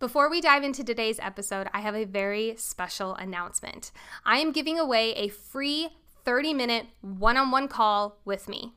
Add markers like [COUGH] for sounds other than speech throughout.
Before we dive into today's episode, I have a very special announcement. I am giving away a free 30 minute one on one call with me.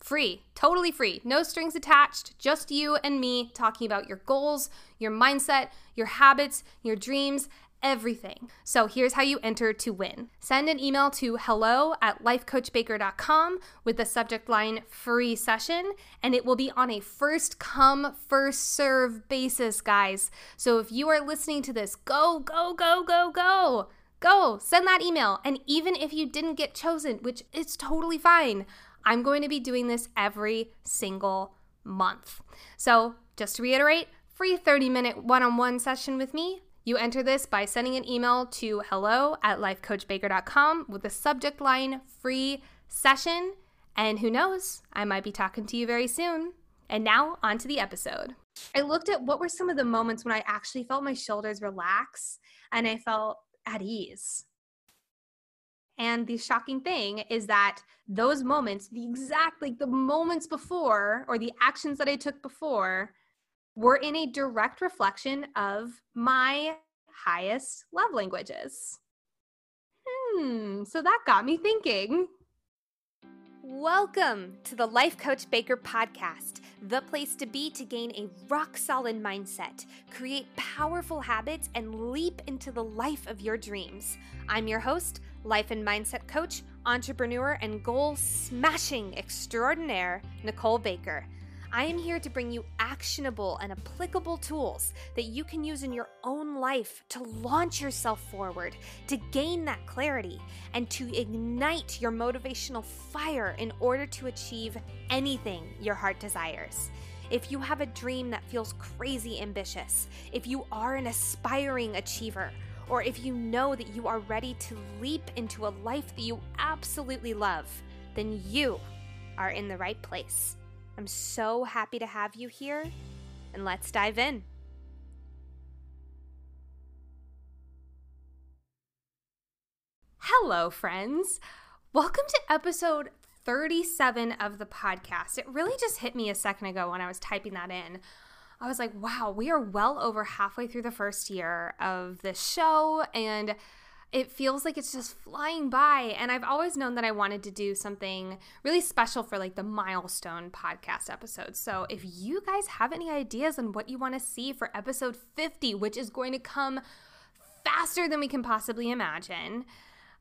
Free, totally free, no strings attached, just you and me talking about your goals, your mindset, your habits, your dreams, everything. So here's how you enter to win. Send an email to hello at lifecoachbaker.com with the subject line free session, and it will be on a first come, first serve basis, guys. So if you are listening to this, go, go, go, go, go. Go, send that email. And even if you didn't get chosen, which is totally fine, I'm going to be doing this every single month. So, just to reiterate, free 30 minute one on one session with me you enter this by sending an email to hello at lifecoachbaker.com with the subject line free session. And who knows, I might be talking to you very soon. And now, on to the episode. I looked at what were some of the moments when I actually felt my shoulders relax and I felt at ease. And the shocking thing is that those moments, the exact, like the moments before, or the actions that I took before, were in a direct reflection of my highest love languages. Hmm, so that got me thinking. Welcome to the Life Coach Baker podcast, the place to be to gain a rock solid mindset, create powerful habits, and leap into the life of your dreams. I'm your host, life and mindset coach, entrepreneur, and goal smashing extraordinaire, Nicole Baker. I am here to bring you actionable and applicable tools that you can use in your own life to launch yourself forward, to gain that clarity, and to ignite your motivational fire in order to achieve anything your heart desires. If you have a dream that feels crazy ambitious, if you are an aspiring achiever, or if you know that you are ready to leap into a life that you absolutely love, then you are in the right place. I'm so happy to have you here, and let's dive in. Hello, friends. Welcome to episode 37 of the podcast. It really just hit me a second ago when I was typing that in. I was like, wow, we are well over halfway through the first year of this show, and it feels like it's just flying by. And I've always known that I wanted to do something really special for like the milestone podcast episode. So if you guys have any ideas on what you want to see for episode 50, which is going to come faster than we can possibly imagine,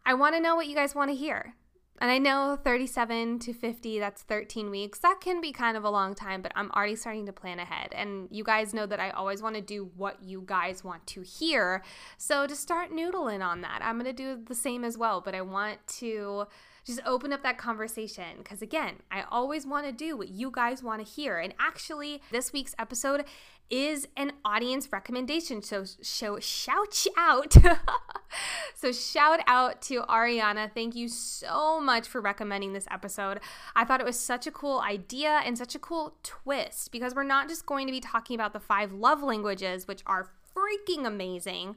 I want to know what you guys want to hear. And I know 37 to 50, that's 13 weeks. That can be kind of a long time, but I'm already starting to plan ahead. And you guys know that I always want to do what you guys want to hear. So to start noodling on that, I'm going to do the same as well. But I want to just open up that conversation because again i always want to do what you guys want to hear and actually this week's episode is an audience recommendation. So, show shout out. [LAUGHS] so, shout out to Ariana. Thank you so much for recommending this episode. I thought it was such a cool idea and such a cool twist because we're not just going to be talking about the five love languages, which are freaking amazing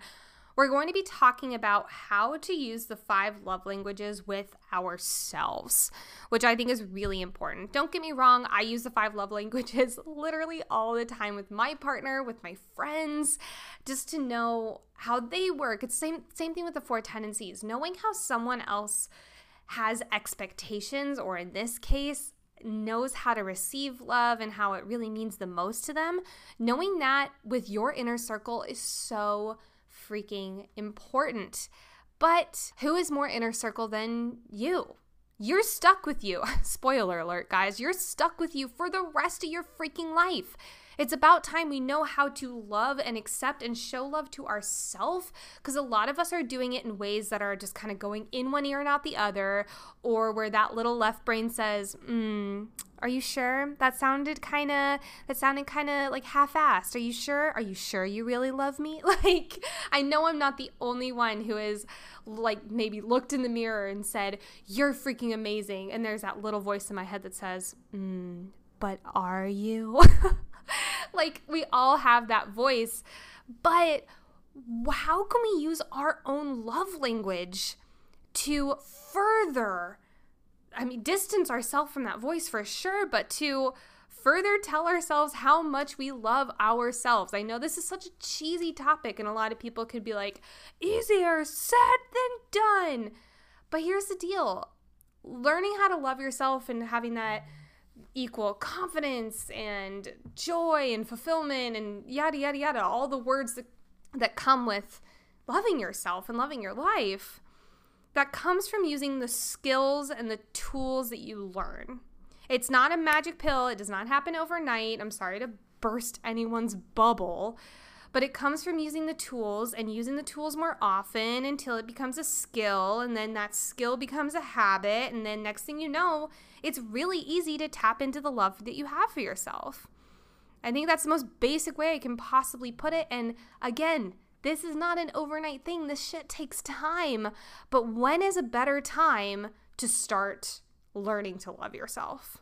we're going to be talking about how to use the five love languages with ourselves, which I think is really important. Don't get me wrong, I use the five love languages [LAUGHS] literally all the time with my partner, with my friends, just to know how they work. It's same same thing with the four tendencies. Knowing how someone else has expectations or in this case knows how to receive love and how it really means the most to them, knowing that with your inner circle is so freaking important. But who is more inner circle than you? You're stuck with you. [LAUGHS] Spoiler alert, guys. You're stuck with you for the rest of your freaking life. It's about time we know how to love and accept and show love to ourselves because a lot of us are doing it in ways that are just kind of going in one ear and out the other, or where that little left brain says, mm, are you sure? That sounded kind of that sounded kind of like half-assed. Are you sure? Are you sure you really love me? [LAUGHS] Like I know I'm not the only one who is like maybe looked in the mirror and said, "You're freaking amazing." And there's that little voice in my head that says, mm, "But are you?" [LAUGHS] [LAUGHS] like we all have that voice, but how can we use our own love language to further I mean distance ourselves from that voice for sure, but to further tell ourselves how much we love ourselves. I know this is such a cheesy topic, and a lot of people could be like, easier said than done. But here's the deal learning how to love yourself and having that equal confidence and joy and fulfillment and yada yada yada all the words that, that come with loving yourself and loving your life that comes from using the skills and the tools that you learn. It's not a magic pill. It does not happen overnight. I'm sorry to burst anyone's bubble but it comes from using the tools and using the tools more often until it becomes a skill. And then that skill becomes a habit. And then next thing you know, it's really easy to tap into the love that you have for yourself. I think that's the most basic way I can possibly put it. And again, this is not an overnight thing. This shit takes time. But when is a better time to start learning to love yourself?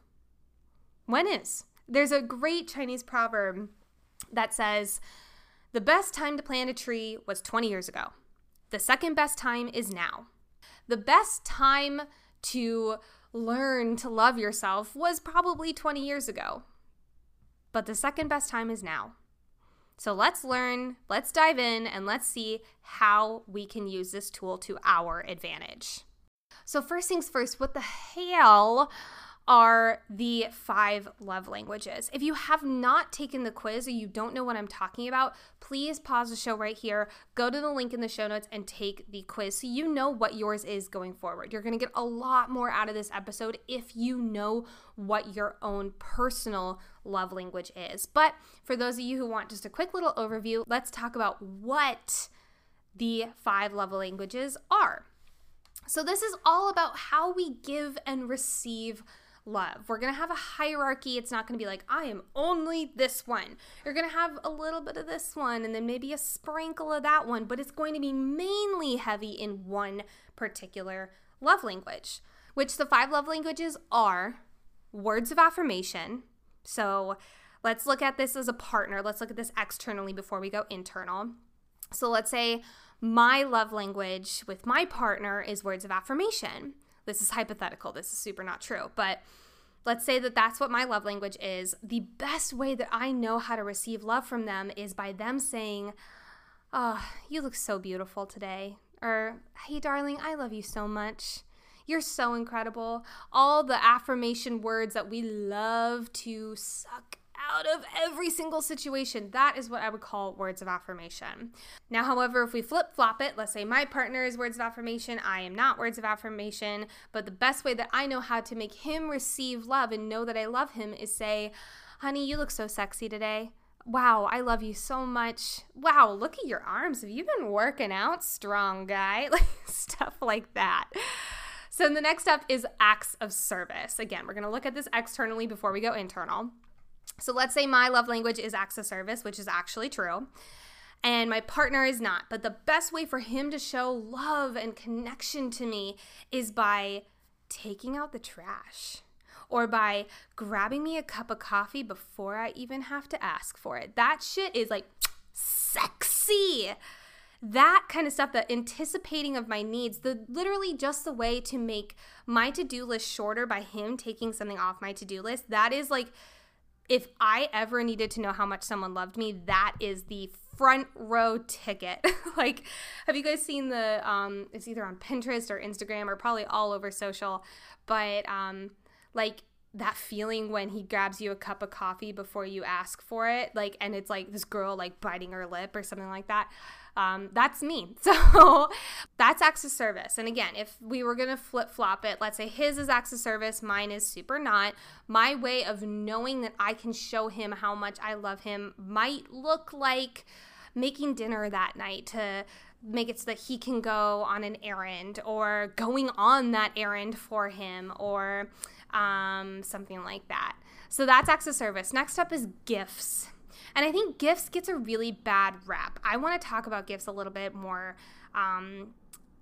When is? There's a great Chinese proverb that says, the best time to plant a tree was 20 years ago. The second best time is now. The best time to learn to love yourself was probably 20 years ago. But the second best time is now. So let's learn, let's dive in, and let's see how we can use this tool to our advantage. So, first things first, what the hell are the five love languages. If you have not taken the quiz or you don't know what I'm talking about, please pause the show right here, go to the link in the show notes, and take the quiz so you know what yours is going forward. You're going to get a lot more out of this episode if you know what your own personal love language is. But for those of you who want just a quick little overview, let's talk about what the five love languages are. So, this is all about how we give and receive love. We're going to have a hierarchy. It's not going to be like, I am only this one. You're going to have a little bit of this one and then maybe a sprinkle of that one, but it's going to be mainly heavy in one particular love language, which the five love languages are words of affirmation. So let's look at this as a partner. Let's look at this externally before we go internal. So let's say my love language with my partner is words of affirmation. This is hypothetical. This is super not true. But let's say that that's what my love language is. The best way that I know how to receive love from them is by them saying, Oh, you look so beautiful today. Or, Hey, darling, I love you so much. You're so incredible. All the affirmation words that we love to suck out of every single situation. That is what I would call words of affirmation. Now, however, if we flip flop it, let's say my partner is words of affirmation, I am not words of affirmation, but the best way that I know how to make him receive love and know that I love him is say, honey, you look so sexy today. Wow, I love you so much. Wow, look at your arms. Have you been working out strong, guy? [LAUGHS] Stuff like that. So the next step is acts of service. Again, we're going to look at this externally before we go internal. So let's say my love language is acts of service, which is actually true, and my partner is not. But the best way for him to show love and connection to me is by taking out the trash or by grabbing me a cup of coffee before I even have to ask for it. That shit is like sexy. That kind of stuff, the anticipating of my needs, the literally just the way to make my to-do list shorter by him taking something off my to-do list. That is like if I ever needed to know how much someone loved me, that is the front row ticket. [LAUGHS] like, have you guys seen the? Um, it's either on Pinterest or Instagram or probably all over social, but um, like that feeling when he grabs you a cup of coffee before you ask for it, like, and it's like this girl like biting her lip or something like that. Um, that's me. [LAUGHS] So that's acts of service. And again, if we were going to flip flop it, let's say his is acts of service, mine is super not. My way of knowing that I can show him how much I love him might look like making dinner that night to make it so that he can go on an errand or going on that errand for him or um, something like that. So that's acts of service. Next up is gifts. And I think gifts gets a really bad rap. I want to talk about gifts a little bit more um,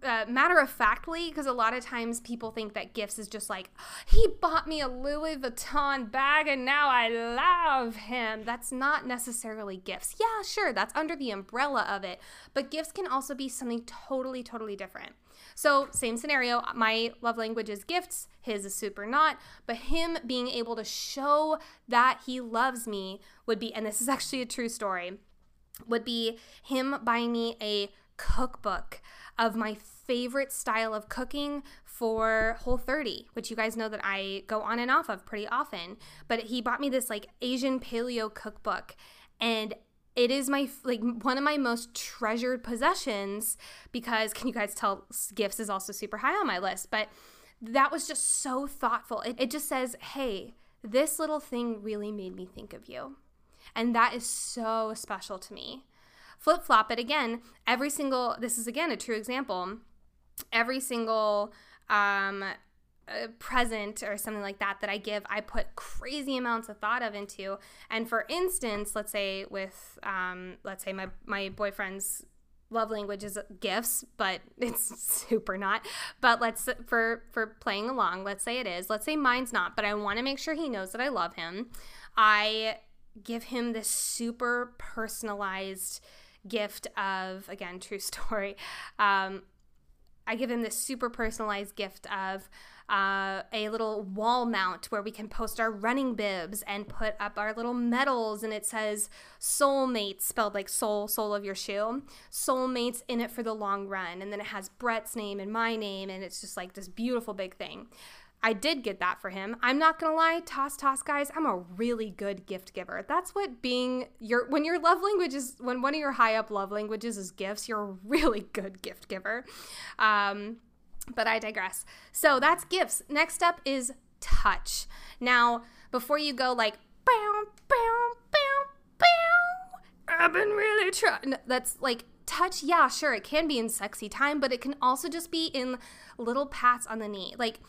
uh, matter of factly because a lot of times people think that gifts is just like he bought me a Louis Vuitton bag and now I love him. That's not necessarily gifts. Yeah, sure, that's under the umbrella of it, but gifts can also be something totally, totally different. So, same scenario. My love language is gifts, his is super not, but him being able to show that he loves me would be, and this is [LAUGHS] actually a true story, would be him buying me a cookbook of my favorite style of cooking for Whole 30, which you guys know that I go on and off of pretty often. But he bought me this like Asian paleo cookbook and it is my like one of my most treasured possessions because can you guys tell gifts is also super high on my list, but that was just so thoughtful. It, it just says, "Hey, this little thing really made me think of you." And that is so special to me flip flop it again. Every single, this is again a true example. Every single um, uh, present or something like that that I give, I put crazy amounts of thought of into. And for instance, let's say with, um, let's say my my boyfriend's love language is gifts, but [LAUGHS] it's super not. But let's for for playing along, let's say it is. Let's say mine's not, but I want to make sure he knows that I love him. I give him this super personalized gift of, again, true story. Um, I give him this super personalized gift of uh, a little wall mount where we can post our running bibs and put up our little medals, and it says soulmates spelled like soul, soul of your shoe. Soulmates in it for the long run. And then it has Brett's name and my name, and it's just like this beautiful big thing. I did get that for him. I'm not gonna lie, toss toss guys, I'm a really good gift giver. That's what being your when your love language is when one of your high up love languages is gifts, you're a really [LAUGHS] good gift giver. Um, but I digress. So that's gifts. Next up is touch. Now, before you go like bow, bow, bow, bow, I've been really trying. That's like touch. Yeah, sure, it can be in sexy time, but it can also just be in little pats on the knee. Like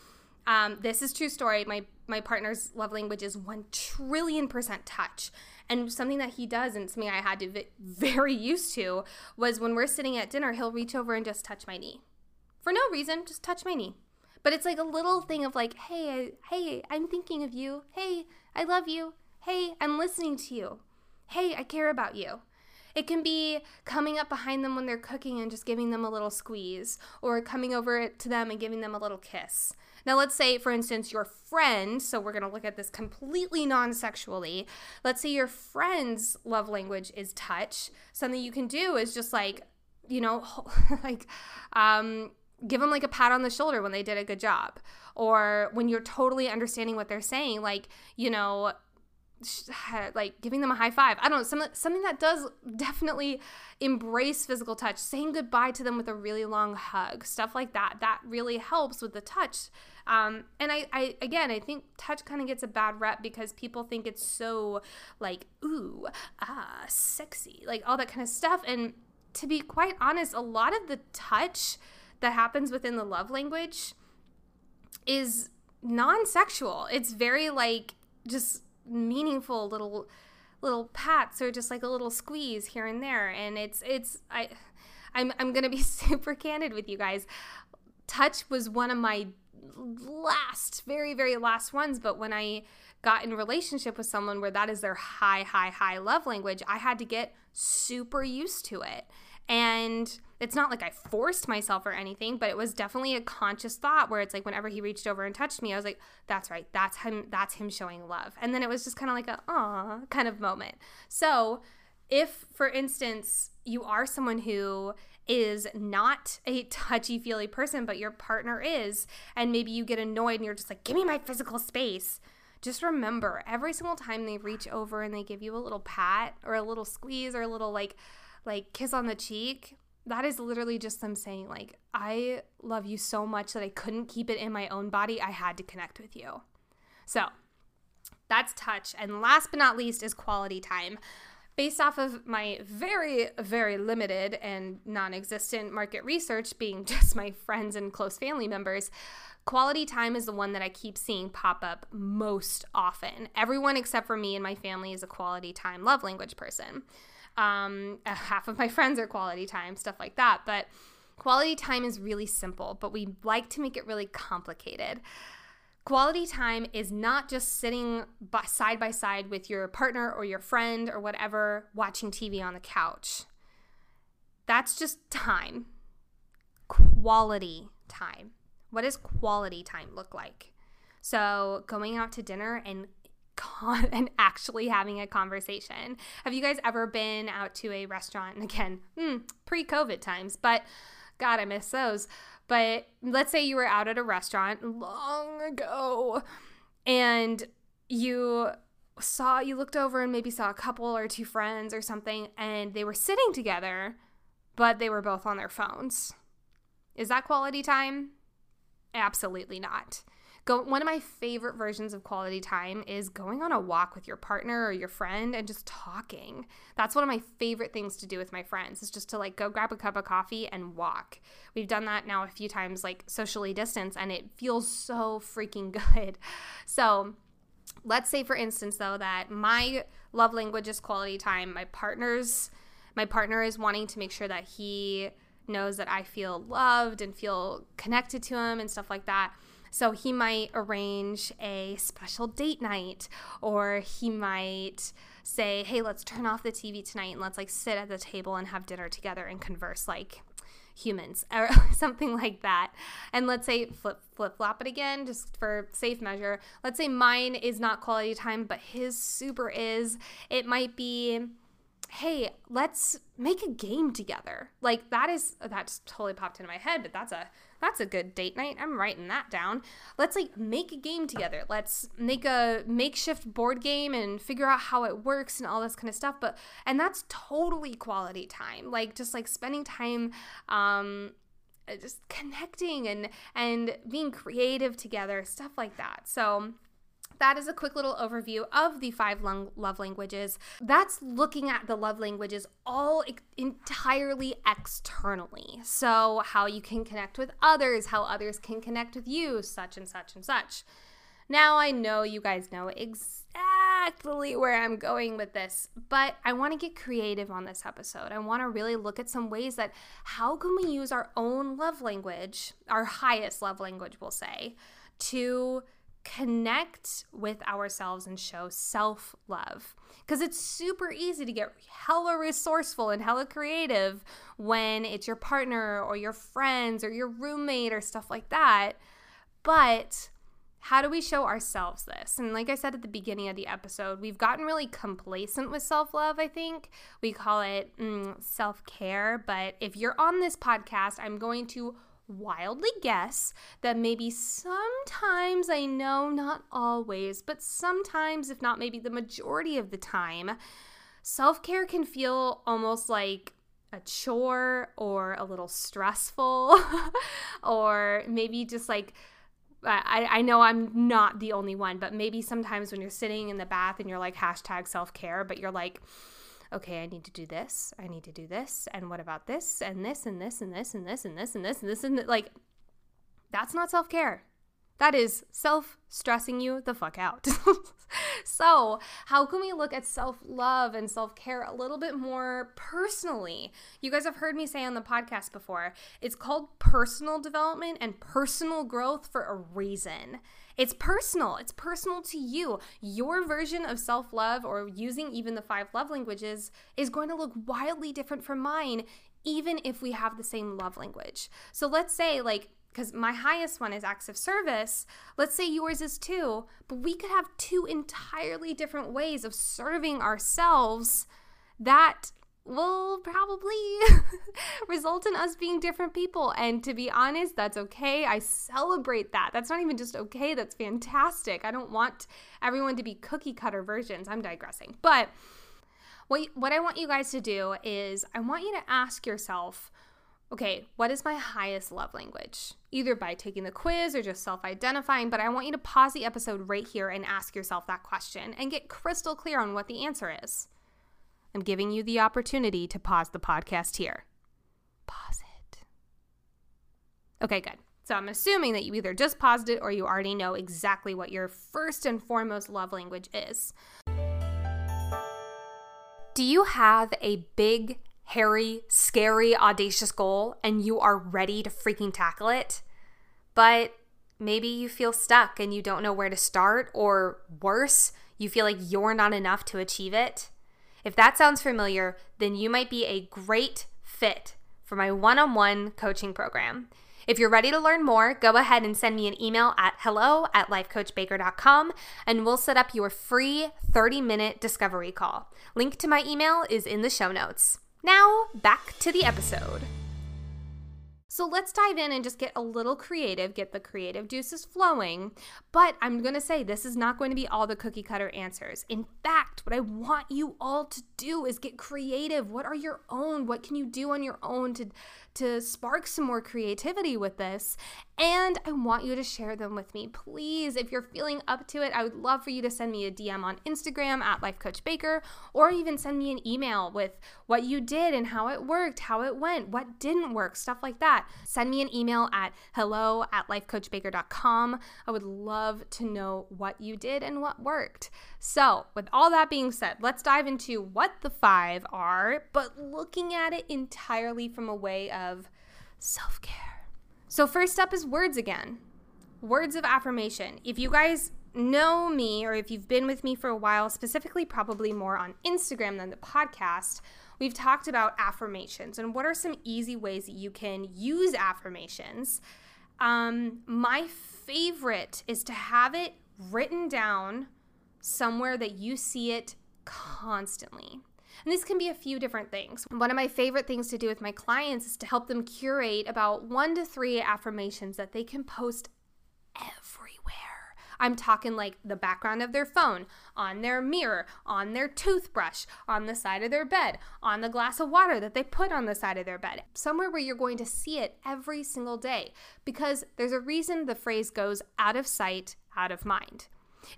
um, this is true story. My my partner's love language is one trillion percent touch, and something that he does, and something I had to be very used to, was when we're sitting at dinner, he'll reach over and just touch my knee, for no reason, just touch my knee. But it's like a little thing of like, hey, hey, I'm thinking of you. Hey, I love you. Hey, I'm listening to you. Hey, I care about you. It can be coming up behind them when they're cooking and just giving them a little squeeze, or coming over to them and giving them a little kiss. Now, let's say, for instance, your friend, so we're going to look at this completely non sexually. Let's say your friend's love language is touch. Something you can do is just like, you know, [LAUGHS] like, um, give them like a pat on the shoulder when they did a good job. Or when you're totally understanding what they're saying, like, you know, like giving them a high five. I don't know, some, something that does definitely embrace physical touch, saying goodbye to them with a really long hug, stuff like that. That really helps with the touch. Um, and I, I, again, I think touch kind of gets a bad rep because people think it's so like, ooh, ah, sexy, like all that kind of stuff. And to be quite honest, a lot of the touch that happens within the love language is non sexual. It's very like just meaningful little little pats or just like a little squeeze here and there. And it's it's i i'm, I'm gonna be [LAUGHS] super candid with you guys. Touch was one of my last very very last ones. But when i got in relationship with someone where that is their high high high love language i had to get super used to it. And it's not like I forced myself or anything, but it was definitely a conscious thought where it's like whenever he reached over and touched me, I was like, that's right, that's him, that's him showing love. And then it was just kind of like a ah kind of moment. So if, for instance, you are someone who is not a touchy feely person, but your partner is, and maybe you get annoyed and you're just like, give me my physical space. Just remember every single time they reach over and they give you a little pat or a little squeeze or a little like like kiss on the cheek, that is literally just them saying like I love you so much that I couldn't keep it in my own body. I had to connect with you. So, that's touch. And last but not least is quality time. Based off of my very, very limited and non existent market research, being [LAUGHS] just my friends and close family members, quality time is the one that I keep seeing pop up most often. Everyone except for me and my family is a quality time love language person. Um, half of my friends are quality time, stuff like that. But Quality time is really simple, but we like to make it really complicated. Quality time is not just sitting side by side with your partner or your friend or whatever watching TV on the couch. That's just time. Quality time. What does quality time look like? So, going out to dinner and con- [LAUGHS] and actually having a conversation. Have you guys ever been out to a restaurant? And again, hmm, pre-COVID times, but God, I miss those. But let's say you were out at a restaurant long ago and you saw, you looked over and maybe saw a couple or two friends or something, and they were sitting together, but they were both on their phones. Is that quality time? Absolutely not. Go, one of my favorite versions of quality time is going on a walk with your partner or your friend and just talking. That's one of my favorite things to do with my friends is just to like go grab a cup of coffee and walk. We've done that now a few times like socially distance and it feels so freaking [LAUGHS] good. So, let's say for instance though that my love language is quality time. My partner's my partner is wanting to make sure that he knows that I feel loved and feel connected to him and stuff like that. So he might arrange a special date night, or he might say, hey, let's turn off the TV tonight and let's like sit at the table and have dinner together and converse like humans [LAUGHS] or something like that. And let's say flip flip flop it again just for safe measure. Let's say mine is not quality time, but his super is. It might be hey, let's make a game together. Like that is that just totally popped into my head, but that's a that's a good date night. I'm writing that down. Let's like make a game together. Let's make a makeshift board game and figure out how it works and all this kind of stuff. But and that's totally quality time. Like just like spending time um just connecting and and being creative together, stuff like that. So that is a quick little overview of the five love languages. That's looking at the love languages all entirely externally. So, how you can connect with others, how others can connect with you, such and such and such. Now, I know you guys know exactly where I'm going with this, but I want to get creative on this episode. I want to really look at some ways that how can we use our own love language, our highest love language, we'll say, to connect with ourselves and show self love. Because it's super easy to get hella resourceful and hella creative when it's your partner or your friends or your roommate or stuff like that. But how do we show ourselves this? And like I said at the beginning of the episode, we've gotten really complacent with self love, I think. We call it mm, self care. But if you're on this podcast, I'm going to wildly guess that maybe sometimes, I know not always, but sometimes, if not maybe the majority of the time, self care can feel almost like a chore or a little stressful, [LAUGHS] or maybe just like I, I know I'm not the only one, but maybe sometimes when you're sitting in the bath and you're like hashtag self care, but you're like, okay, I need to do this, I need to do this, and what about this, and this, and this, and this, and this, and this, and this, and this, and like, that's not self care. That is self stressing you the fuck out. [LAUGHS] so, how can we look at self love and self care a little bit more personally? You guys have heard me say on the podcast before, it's called personal development and personal growth for a reason. It's personal. It's personal to you. Your version of self love or using even the five love languages is going to look wildly different from mine, even if we have the same love language. So let's say, like, because my highest one is acts of service. Let's say yours is too, but we could have two entirely different ways of serving ourselves that will probably [LAUGHS] result in us being different people. And to be honest, that's okay. I celebrate that. That's not even just okay, that's fantastic. I don't want everyone to be cookie cutter versions. I'm digressing. But what, what I want you guys to do is I want you to ask yourself, okay, what is my highest love language? Either by taking the quiz or just self identifying, but I want you to pause the episode right here and ask yourself that question and get crystal clear on what the answer is. I'm giving you the opportunity to pause the podcast here. Pause it. Okay, good. So I'm assuming that you either just paused it or you already know exactly what your first and foremost love language is. Do you have a big, hairy, scary, audacious goal and you are ready to freaking tackle it, but maybe you feel stuck and you don't know where to start, or worse, you feel like you're not enough to achieve it. If that sounds familiar, then you might be a great fit for my one on one coaching program. If you're ready to learn more, go ahead and send me an email at hello at lifecoachbaker.com and we'll set up your free 30 minute discovery call. Link to my email is in the show notes. Now, back to the episode. So let's dive in and just get a little creative, get the creative juices flowing. But I'm going to say this is not going to be all the cookie cutter answers. In fact, what I want you all to do is get creative. What are your own? What can you do on your own to to spark some more creativity with this? And I want you to share them with me. Please, if you're feeling up to it, I would love for you to send me a DM on Instagram at Life Coach Baker or even send me an email with what you did and how it worked, how it went, what didn't work, stuff like that. Send me an email at hello at lifecoachbaker.com. I would love to know what you did and what worked. So, with all that being said, let's dive into what the five are, but looking at it entirely from a way of self care. So, first up is words again. Words of affirmation. If you guys know me or if you've been with me for a while, specifically probably more on Instagram than the podcast, we've talked about affirmations and what are some easy ways that you can use affirmations. Um, my favorite is to have it written down somewhere that you see it constantly. And this can be a few different things. One of my favorite things to do with my clients is to help them curate about one to three affirmations that they can post everywhere. I'm talking like the background of their phone, on their mirror, on their toothbrush, on the side of their bed, on the glass of water that they put on the side of their bed, somewhere where you're going to see it every single day. Because there's a reason the phrase goes out of sight, out of mind.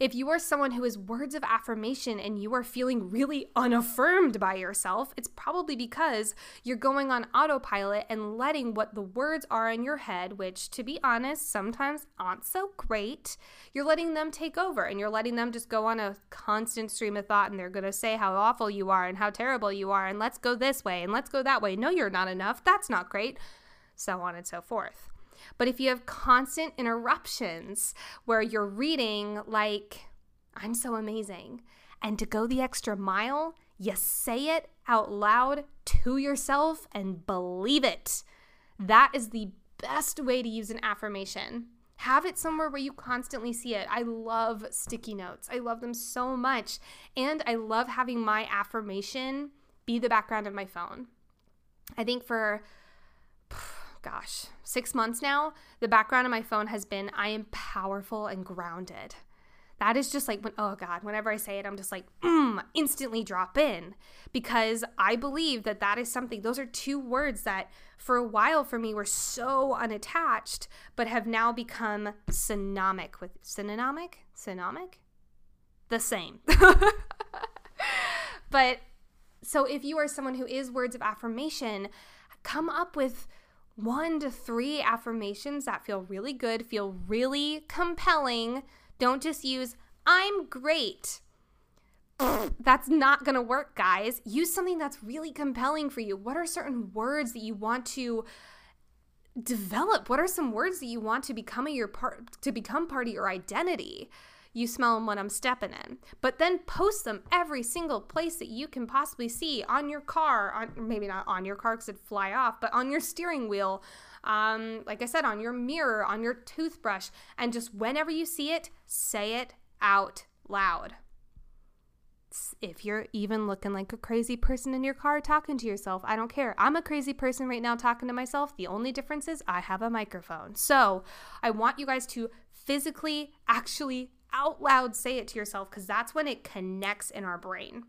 If you are someone who is words of affirmation and you are feeling really unaffirmed by yourself, it's probably because you're going on autopilot and letting what the words are in your head, which to be honest, sometimes aren't so great, you're letting them take over and you're letting them just go on a constant stream of thought and they're going to say how awful you are and how terrible you are and let's go this way and let's go that way. No, you're not enough. That's not great. So on and so forth. But if you have constant interruptions where you're reading, like, I'm so amazing, and to go the extra mile, you say it out loud to yourself and believe it. That is the best way to use an affirmation. Have it somewhere where you constantly see it. I love sticky notes. I love them so much. And I love having my affirmation be the background of my phone. I think for gosh, six months now, the background on my phone has been I am powerful and grounded. That is just like when, oh God, whenever I say it, I'm just like, mm, instantly drop in because I believe that that is something, those are two words that for a while for me were so unattached, but have now become synonymic with, synonymic? Synonymic? The same. [LAUGHS] but so if you are someone who is words of affirmation, come up with one to three affirmations that feel really good, feel really compelling. Don't just use, I'm great. [LAUGHS] That's not going to work, guys. Use something that's really compelling for you. What are certain words that you want to develop? What are some words that you want to become your part to become part of your identity? You smell them when I'm stepping in. But then post them every single place that you can possibly see on your car, on maybe not on your car because it'd fly off, but on your steering wheel. Um, like I said, on your mirror, on your toothbrush, and just whenever you see it, say it out loud. If you're even looking like a crazy person in your car talking to yourself, I don't care. I'm a crazy person right now talking to myself. The only difference is I have a microphone. So I want you guys to physically, actually out loud say it to yourself because that's when it connects in our brain.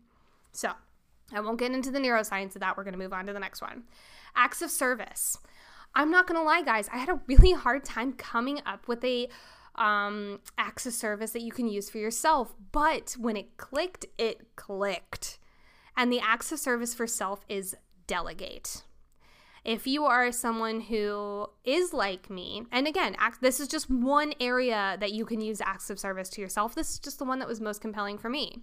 So, I won't get into the neuroscience of that. We're going to move on to the next one. Acts of service. I'm not going to lie, guys. I had a really hard time coming up with a um, acts of service that you can use for yourself. But when it clicked, it clicked. And the acts of service for self is delegate if you are someone who is like me, and again, this is just one area that you can use acts of service to yourself. This is just the one that was most compelling for me.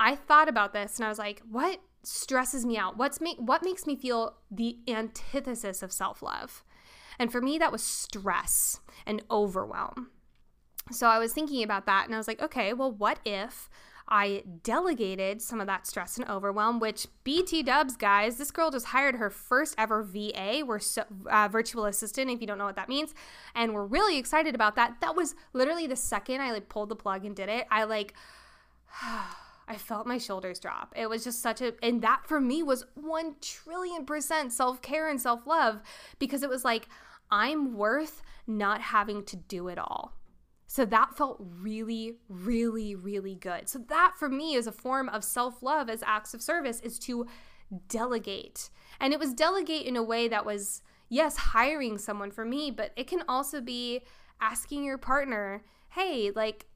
I thought about this and I was like, what stresses me out? What's make what makes me feel the antithesis of self-love? And for me that was stress and overwhelm. So I was thinking about that and I was like, okay, well what if I delegated some of that stress and overwhelm, which BT dubs, guys, this girl just hired her first ever VA, we're so, uh, virtual assistant, if you don't know what that means. And we're really excited about that. That was literally the second I like pulled the plug and did it. I like, [SIGHS] I felt my shoulders drop. It was just such a, and that for me was 1 trillion percent self care and self love because it was like, I'm worth not having to do it all. So that felt really, really, really good. So that for me is a form of self love as acts of service is to delegate. And it was delegate in a way that was, yes, hiring someone for me, but it can also be asking your partner, hey, like,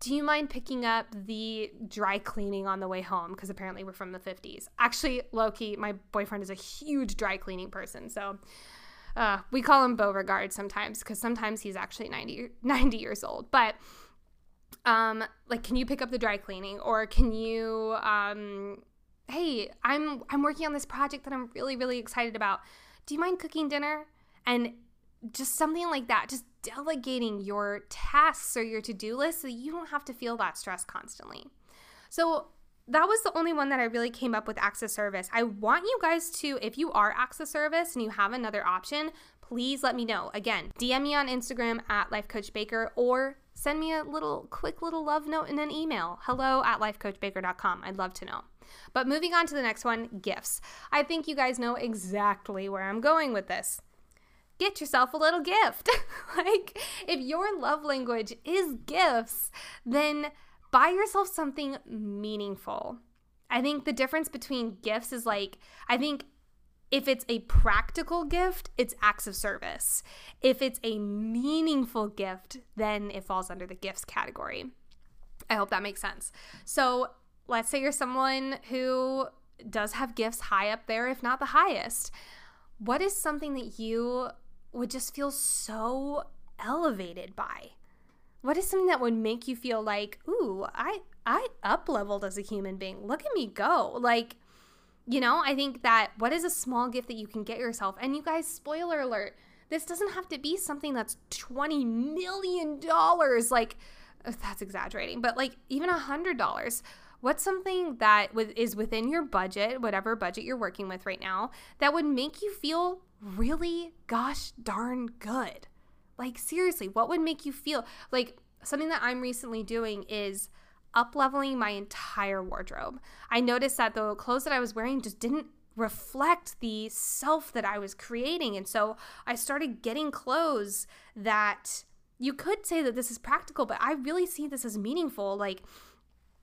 do you mind picking up the dry cleaning on the way home? Because apparently we're from the 50s. Actually, lowkey, my boyfriend is a huge dry cleaning person. So uh, we call him Beauregard sometimes because sometimes he's actually 90, [LAUGHS] 90 years old. But um, like, can you pick up the dry cleaning or can you, um, hey, I'm I'm working on this project that I'm really really excited about. Do you mind cooking dinner? And just something like that, just delegating your tasks or your to-do list so you don't have to feel that stress constantly. So that was the only one that I really came up with acts of service. I want you guys to, if you are acts of service and you have another option, please let me know. Again, DM me on Instagram at Life Coach Baker or send me a little quick little love note in an email. Hello at lifecoachbaker.com. I'd love to know. But moving on to the next one gifts. I think you guys know exactly where I'm going with this. Get yourself a little gift. [LAUGHS] like, if your love language is gifts, then buy yourself something meaningful. I think the difference between gifts is like, I think if it's a practical gift, it's acts of service. If it's a meaningful gift, then it falls under the gifts category. I hope that makes sense. So, let's say you're someone who does have gifts high up there, if not the highest. What is something that you would just feel so elevated by? What is something that would make you feel like, ooh, I I up leveled as a human being. Look at me go. Like, you know, I think that what is a small gift that you can get yourself? And you guys, spoiler alert, this doesn't have to be something that's $20 million. Like, uh, that's exaggerating, but like even a $100. What's something that is within your budget, whatever budget you're working with right now, that would make you feel really gosh darn good? Like, seriously, what would make you feel like something that I'm recently doing is up leveling my entire wardrobe. I noticed that the clothes that I was wearing just didn't reflect the self that I was creating. And so I started getting clothes that you could say that this is practical, but I really see this as meaningful. Like,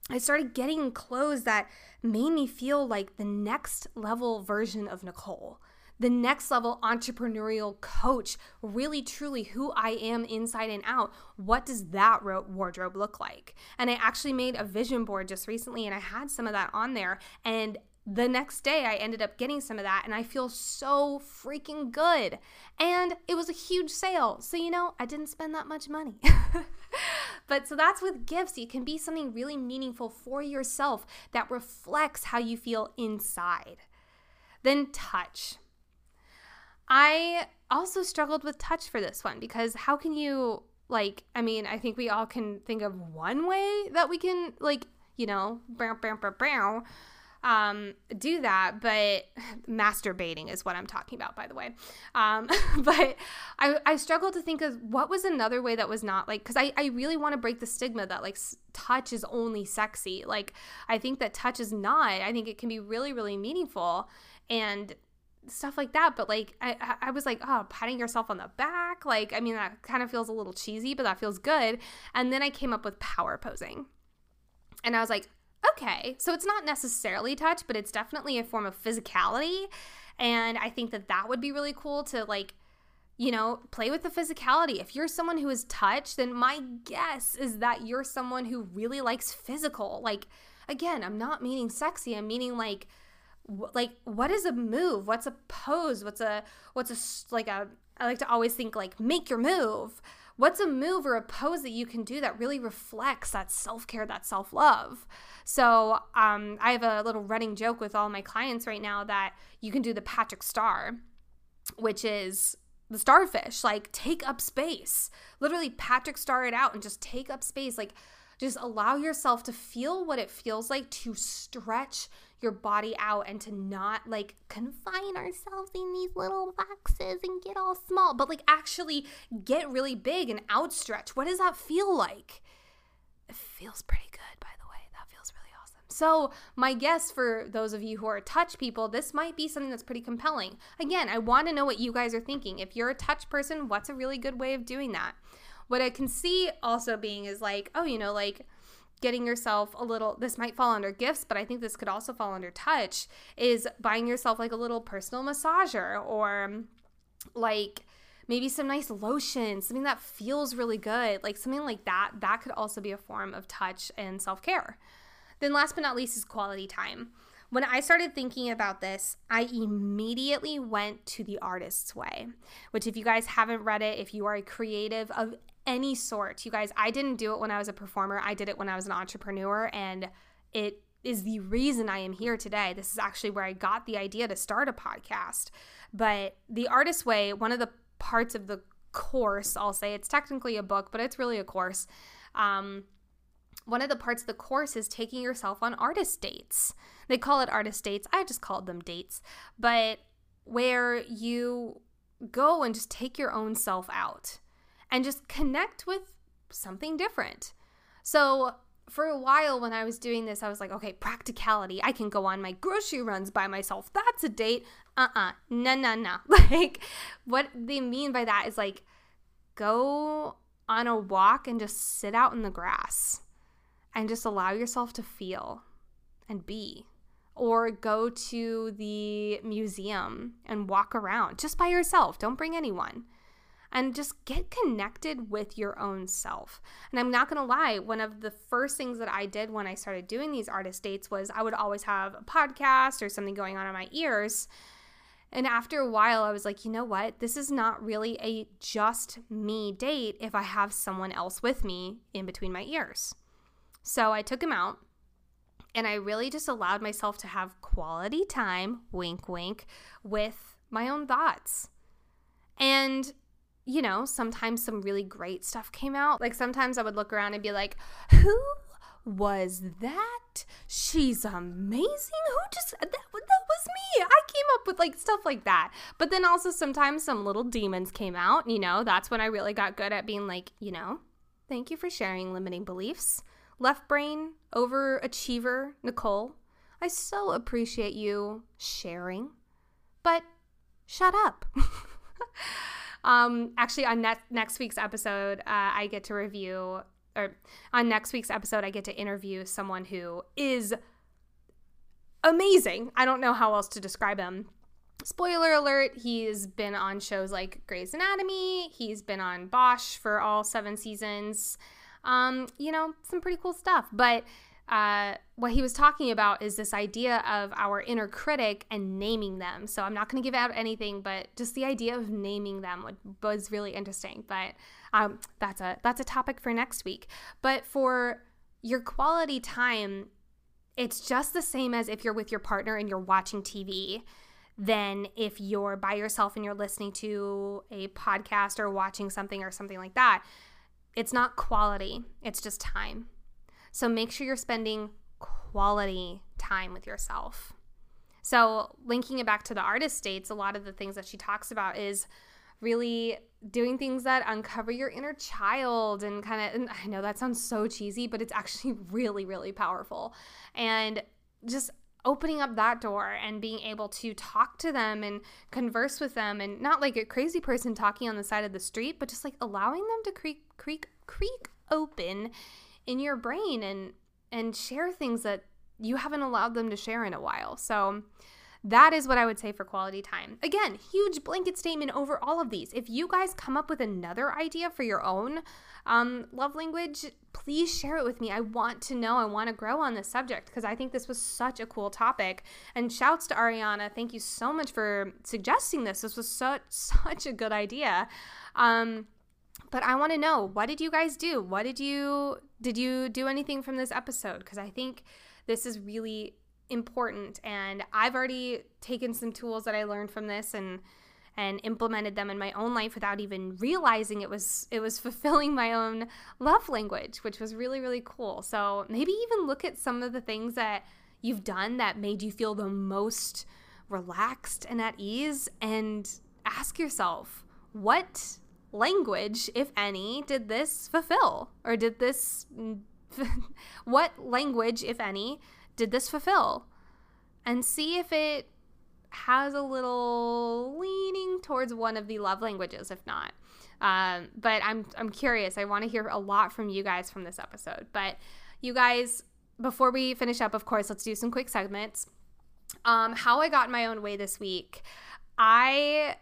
I started getting clothes that made me feel like the next level version of Nicole the next level entrepreneurial coach, really truly who I am inside and out. What does that wardrobe look like? And I actually made a vision board just recently and I had some of that on there. And the next day I ended up getting some of that and I feel so freaking good. And it was a huge sale. So, you know, I didn't spend that much money. [LAUGHS] but so that's with gifts. It can be something really meaningful for yourself that reflects how you feel inside. Then touch. I also struggled with touch for this one because how can you like I mean, I think we all can think of one way that we can like, you know, bow, bow, bow, bow, um, do that, but [LAUGHS] masturbating is what I'm talking about, by the way. Um, [LAUGHS] but I, I struggle to think of what was another way that was not like, because I, I really want to break the stigma that like touch is only sexy. Like, I think that touch is not. I think it can be really, really meaningful. And stuff like that. But like, I, I was like, oh, patting yourself on the back. Like, I mean, that kind of feels a little cheesy, but that feels good. And then I came up with power posing. And I was like, okay, so it's not necessarily touch, but it's definitely a form of physicality. And I think that that would be really cool to like, you know, play with the physicality. If you're someone who is touched, then my guess is that you're someone who really likes physical. Like, again, I'm not meaning sexy, I'm meaning like, like what is a move what's a pose what's a what's a like a i like to always think like make your move What's a move or a pose that you can do that really reflects that self care, that self love? So, um, I have a little running joke with all my clients right now that you can do the Patrick Star, which is the starfish, like take up space. Literally, Patrick Star it out and just take up space. Like, just allow yourself to feel what it feels like to stretch your body out and to not like confine ourselves in these little boxes and get all small, but like actually get really big and outstretch. What does that feel like? It feels pretty good, by the way. That feels really awesome. So, my guess for those of you who are touch people, this might be something that's pretty compelling. Again, I want to know what you guys are thinking. If you're a touch person, what's a really good way of doing that? What I can see also being is like, oh, you know, like getting yourself a little this might fall under gifts but i think this could also fall under touch is buying yourself like a little personal massager or like maybe some nice lotion something that feels really good like something like that. That could also be a form of touch and self-care. Then last but not least is quality time. When I started thinking about this, I immediately went to The Artist's Way, which, if you guys haven't read it, if you are a creative of any sort. You guys, I didn't do it when I was a performer. I did it when I was an entrepreneur and it is the reason I am here today. This is actually where I got the idea to start a podcast. But The Artist Way, one of the parts of the course, I'll say it's technically a book, but it's really a course. Um, one of the parts of the course is taking yourself on artist dates. They call it artist dates. I just called them dates, but where you go and just take your own self out and just connect with something different. So, for a while when I was doing this, I was like, okay, practicality. I can go on my grocery runs by myself. That's a date. Uh uh-uh. uh. No, no, no. [LAUGHS] Like, what they mean by that is like, go on a walk and just sit out in the grass and just allow yourself to feel and be. Or go to the museum and walk around just by yourself. Don't bring anyone and just get connected with your own self. And I'm not to lie, one of the first things that I did when I started doing these artist dates was I would always have a podcast or something going on in my ears. And after a while, I was like, you know what? This is not really a just me date if I have someone else with me in between my ears. So I took him out and I really just allowed myself to have quality time, wink, wink, with my own thoughts. And you know, sometimes some really great stuff came out. Like sometimes I would look around and be like, who was that? She's amazing. Who just that, that was me. I came up with like stuff like that. But then also sometimes some little demons came out, you know. That's when I really got good at being like, you know, thank you for sharing limiting beliefs. Left brain overachiever Nicole. I so appreciate you sharing. But shut up. [LAUGHS] Um, actually, on ne- next week's episode, uh, I get to review, or on next week's episode, I get to interview someone who is amazing. I don't know how else to describe him. Spoiler alert, he's been on shows like Grey's Anatomy, he's been on Bosch for all seven seasons. Um, you know, some pretty cool stuff. But uh, what he was talking about is this idea of our inner critic and naming them. So I'm not going to give out anything, but just the idea of naming them was really interesting. But um, that's a that's a topic for next week. But for your quality time, it's just the same as if you're with your partner and you're watching TV. Than if you're by yourself and you're listening to a podcast or watching something or something like that. It's not quality, it's just time. So make sure you're spending quality time with yourself. So, linking it back to the artist dates, a lot of the things that she talks about is really doing things that uncover your inner child and kind of, and I know that sounds so cheesy, but it's actually [LAUGHS] really, really powerful. And just opening up that door and being able to talk to them and converse with them and not like a crazy person talking on the side of the street, but just like allowing them to creak, creak, creak open in your brain and and share things that you haven't allowed them to share in a while. So that is what I would say for quality time. Again, huge blanket statement over all of these. If you guys come up with another idea for your own um, love language, please share it with me. I want to know. I want to grow on this subject because I think this was such a cool topic. And shouts to Ariana. Thank you so much for suggesting this. This was such [LAUGHS] such a good idea. Um, but I want to know what did you guys do? What did you did you do anything from this episode? Because I think this is really important, and I've already taken some tools that I learned from this and and implemented them in my own life without even realizing it was it was [LAUGHS] fulfilling my own love language, which was really really cool. So maybe even look at some of the things that you've done that made you feel the most relaxed and at ease and ask yourself, what language, if any, did this fulfill? Or did this, [LAUGHS] what language, if any, did this fulfill? And see if it has a little leaning towards one of the love languages, if not. Um, but I'm I'm curious. I want to hear a lot from you guys from this episode. But you guys, before we finish up, of course, let's do some quick segments. Um, how I got my own way this week. I,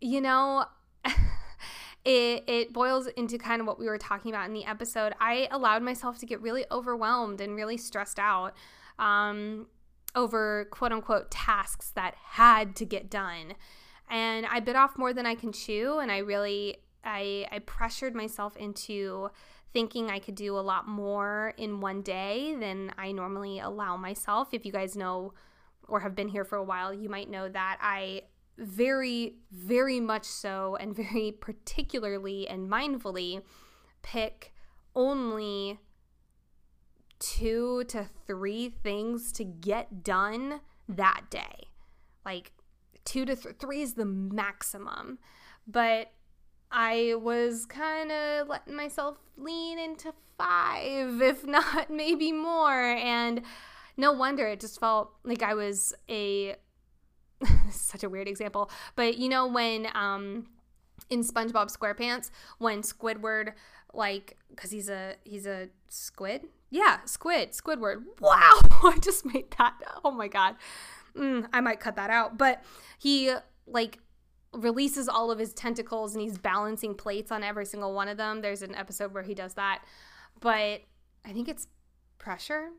you know, [LAUGHS] it, it boils into kind of what we were talking about in the episode. I allowed myself to get really overwhelmed and really stressed out um, over quote unquote tasks that had to get done. And I bit off more than I can chew. And I really, I, I pressured myself into thinking I could do a lot more in one day than I normally allow myself. If you guys know or have been here for a while, you might know that I very, very much so, and very particularly and mindfully pick only two to three things to get done that day. Like two to th- three is the maximum. But I was kind of letting myself lean into five, if [LAUGHS] not maybe more. And no wonder it just felt like I was a [LAUGHS] such a weird example, but you know when um in SpongeBob SquarePants when Squidward like cuz he's a he's a squid? Yeah, squid, Squidward. Wow, [LAUGHS] I just made that. Oh my god. Mm, I might cut that out, but he like releases all of his tentacles and he's balancing plates on every single one of them. There's an episode where he does that. But I think it's pressure.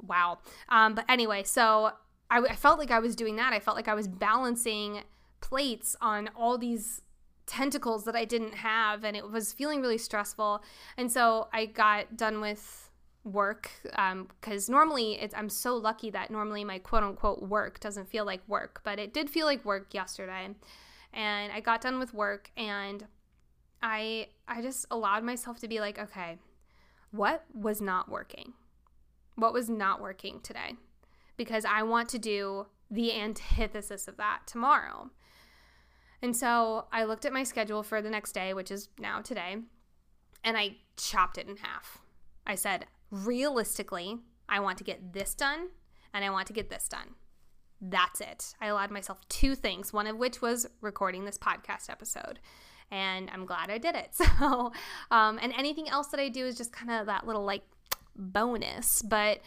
Wow. Um, but anyway, so I, I felt like I was doing that. I felt like I was balancing plates on all these tentacles that I didn't have, and it was feeling really stressful. And so I got done with work because um, normally I'm so lucky that normally my quote unquote work doesn't feel like work, but it did feel like work yesterday. And I got done with work and I I just allowed myself to be like, okay, what was not working? What was not working today? Because I want to do the antithesis of that tomorrow. And so I looked at my schedule for the next day, which is now today, and I chopped it in half. I said, realistically, I want to get this done and I want to get this done. That's it. I allowed myself two things, one of which was recording this podcast episode. And I'm glad I did it. [LAUGHS] So, um, and anything else that I do is just kind of that little like bonus. But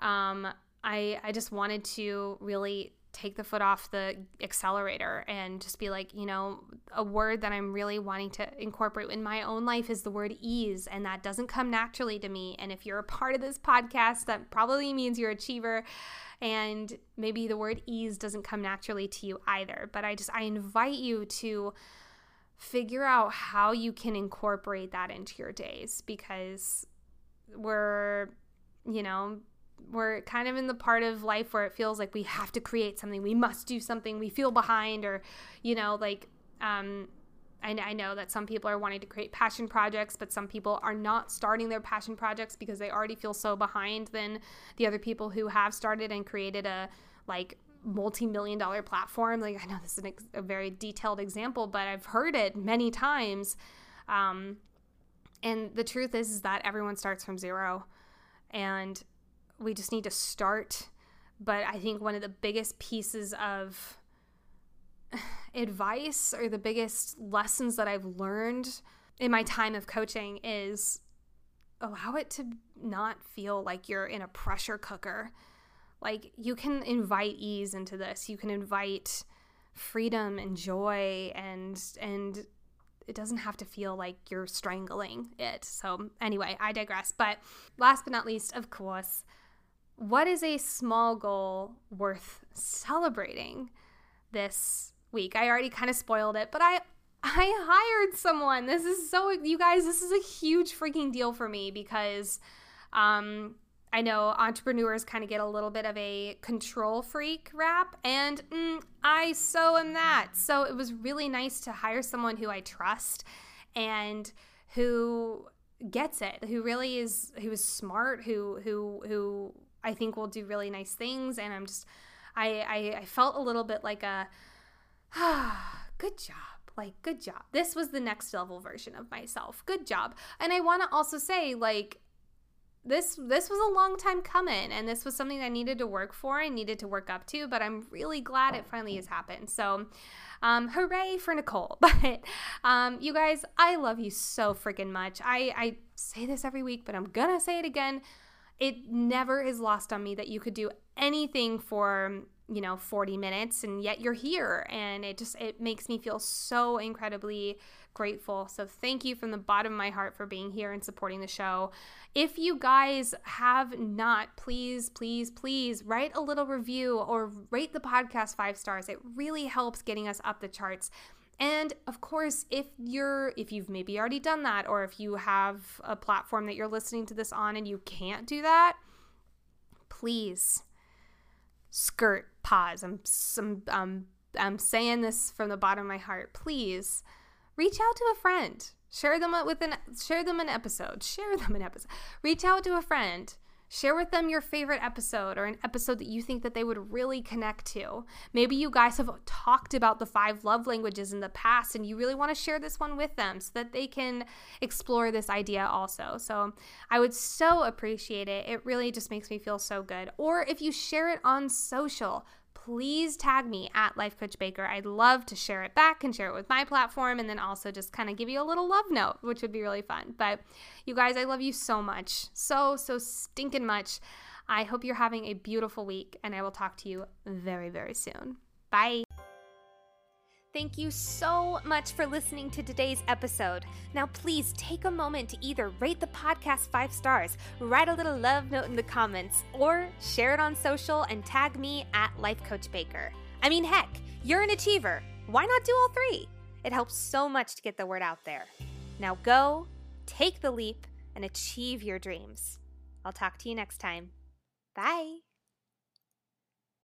um, I I just wanted to really take the foot off the accelerator and just be like, you know, a word that I'm really wanting to incorporate in my own life is the word ease. And that doesn't come naturally to me. And if you're a part of this podcast, that probably means you're achiever. And maybe the word ease doesn't come naturally to you either. But I just, I invite you to figure out how you can incorporate that into your days because we're, you know, we're kind of in the part of life where it feels like we have to create something, we must do something, we feel behind, or, you know, like, um, I, I know that some people are wanting to create passion projects, but some people are not starting their passion projects because they already feel so behind than the other people who have started and created a like multi-million dollar platform. Like I know this is ex- a very detailed example, but I've heard it many times. Um, and the truth is, is that everyone starts from zero, and we just need to start. But I think one of the biggest pieces of [SIGHS] advice or the biggest lessons that I've learned in my time of coaching is allow it to not feel like you're in a pressure cooker. Like you can invite ease into this. You can invite freedom and joy and and it doesn't have to feel like you're strangling it. So anyway, I digress. But last but not least, of course, what is a small goal worth celebrating this week? I already kind of spoiled it, but I I hired someone. This is so, you guys, this is a huge freaking deal for me because um, I know entrepreneurs kind of get a little bit of a control freak rap, and mm, I so am that. So it was really nice to hire someone who I trust and who gets it, who really is, who is smart, who, who, who I think will do really nice things. And I'm just, I, I, I felt a little bit like a, ah, [SIGHS] good job like good job. This was the next level version of myself. Good job. And i want to also say like this this was a long time coming and this was something I needed to work for and needed to work up to but I'm really glad it finally has happened. So um, hooray for Nicole. [LAUGHS] But um, you guys I love you so freaking much. I, I say this every week but I'm gonna say it again it never is lost on me that you could do anything for you know 40 minutes and yet you're here. And it just it makes me feel so incredibly grateful. So thank you from the bottom of my heart for being here and supporting the show. If you guys have not please please please write a little review or rate the podcast five stars. It really helps getting us up the charts and of course, if you're if you've maybe already done that or if you have a platform that you're listening to this on and you can't do that, please skirt pause. I'm I'm um, I'm saying this from the bottom of my heart. Please reach out to a friend. Share them with an share them an episode. Share them an episode. Reach out to a friend Share with them your favorite episode or an episode that you think that they would really connect to. Maybe you guys have talked about the five love languages in the past and you really want to share this one with them so that they can explore this idea also. So, I would so appreciate it. It really just makes me feel so good. Or if you share it on social, please tag me at Life Coach Baker. I'd love to share it back and share it with my platform and then also just kind of give you a little love note, which would be really fun. But you guys, I love you so much. So, so stinking much. I hope you're having a beautiful week and I will talk to you very, very soon. Bye. Thank you so much for listening to today's episode. Now, please take a moment to either rate the podcast five stars, write a little love note in the comments, or share it on social and tag me at Life Coach Baker. I mean, heck, you're an achiever. Why not do all three? It helps so much to get the word out there. Now, go, take the leap, and achieve your dreams. I'll talk to you next time. Bye.